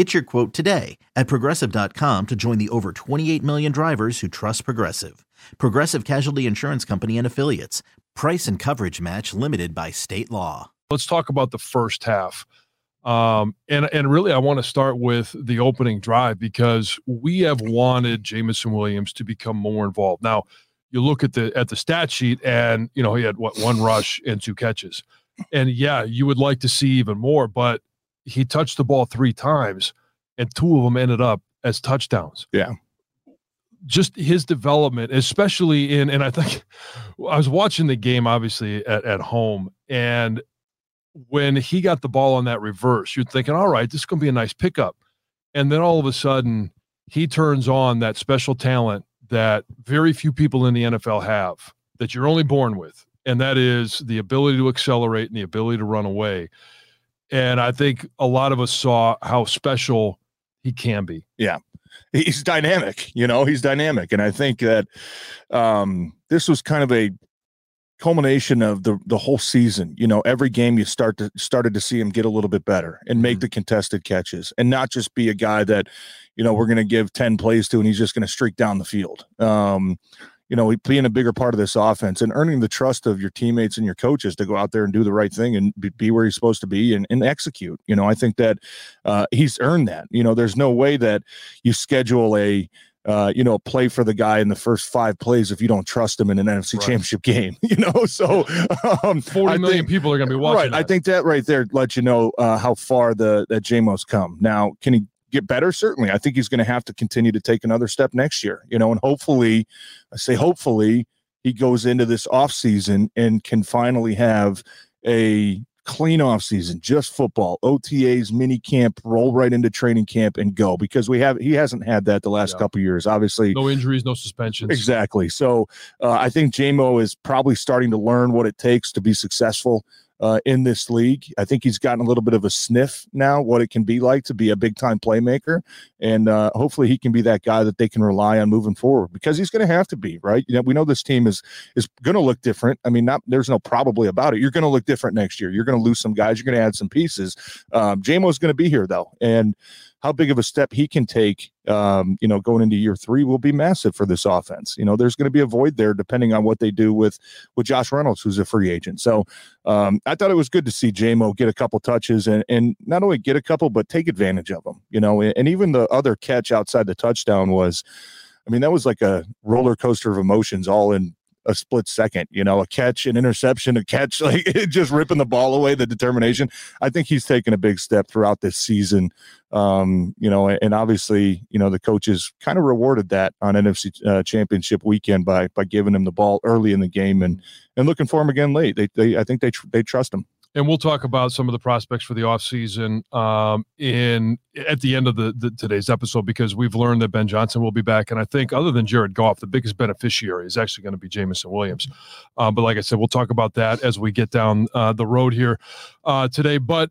Get your quote today at progressive.com to join the over 28 million drivers who trust Progressive. Progressive Casualty Insurance Company and Affiliates. Price and coverage match limited by state law. Let's talk about the first half. Um, and and really, I want to start with the opening drive because we have wanted Jameson Williams to become more involved. Now, you look at the at the stat sheet, and you know he had what one rush and two catches, and yeah, you would like to see even more, but he touched the ball three times, and two of them ended up as touchdowns. Yeah. Just his development, especially in, and I think I was watching the game obviously at, at home, and when he got the ball on that reverse, you're thinking, all right, this is going to be a nice pickup. And then all of a sudden, he turns on that special talent that very few people in the NFL have, that you're only born with. And that is the ability to accelerate and the ability to run away. And I think a lot of us saw how special he can be. Yeah. He's dynamic, you know, he's dynamic. And I think that um, this was kind of a culmination of the the whole season. You know, every game you start to started to see him get a little bit better and make mm-hmm. the contested catches and not just be a guy that, you know, we're going to give 10 plays to and he's just going to streak down the field. Um, you know, being a bigger part of this offense and earning the trust of your teammates and your coaches to go out there and do the right thing and be, where he's supposed to be and, and execute. You know, I think that uh, he's earned that. You know, there's no way that you schedule a uh, you know, play for the guy in the first five plays if you don't trust him in an NFC right. championship game, you know? So, um, 40 million think, people are going to be watching. Right. That. I think that right there lets you know uh, how far the, that JMO's come. Now, can he get better? Certainly. I think he's going to have to continue to take another step next year, you know, and hopefully, I say hopefully, he goes into this offseason and can finally have a clean off season, just football, OTAs, mini camp, roll right into training camp and go because we have he hasn't had that the last yeah. couple years. Obviously, no injuries, no suspensions. Exactly. So uh, I think JMO is probably starting to learn what it takes to be successful uh, in this league. I think he's gotten a little bit of a sniff now what it can be like to be a big time playmaker, and uh, hopefully he can be that guy that they can rely on moving forward because he's going to have to be right. You know, we know this team is is going to look different. I mean, not there's no probably about it. You're going to look different next year. You're going to lose some guys. You're going to add some pieces. Um, JMO's going to be here though, and how big of a step he can take, um, you know, going into year three will be massive for this offense. You know, there's going to be a void there depending on what they do with with Josh Reynolds, who's a free agent. So um, I thought it was good to see JMO get a couple touches and and not only get a couple, but take advantage of them. You know, and, and even the other catch outside the touchdown was. I mean, that was like a roller coaster of emotions all in a split second, you know, a catch, an interception, a catch, like just ripping the ball away, the determination. I think he's taken a big step throughout this season. Um, you know, and obviously, you know, the coaches kind of rewarded that on NFC uh, championship weekend by, by giving him the ball early in the game and, and looking for him again late. They, they, I think they, tr- they trust him and we'll talk about some of the prospects for the offseason um, in at the end of the, the, today's episode because we've learned that Ben Johnson will be back, and I think other than Jared Goff, the biggest beneficiary is actually going to be Jameson Williams. Uh, but like I said, we'll talk about that as we get down uh, the road here uh, today. But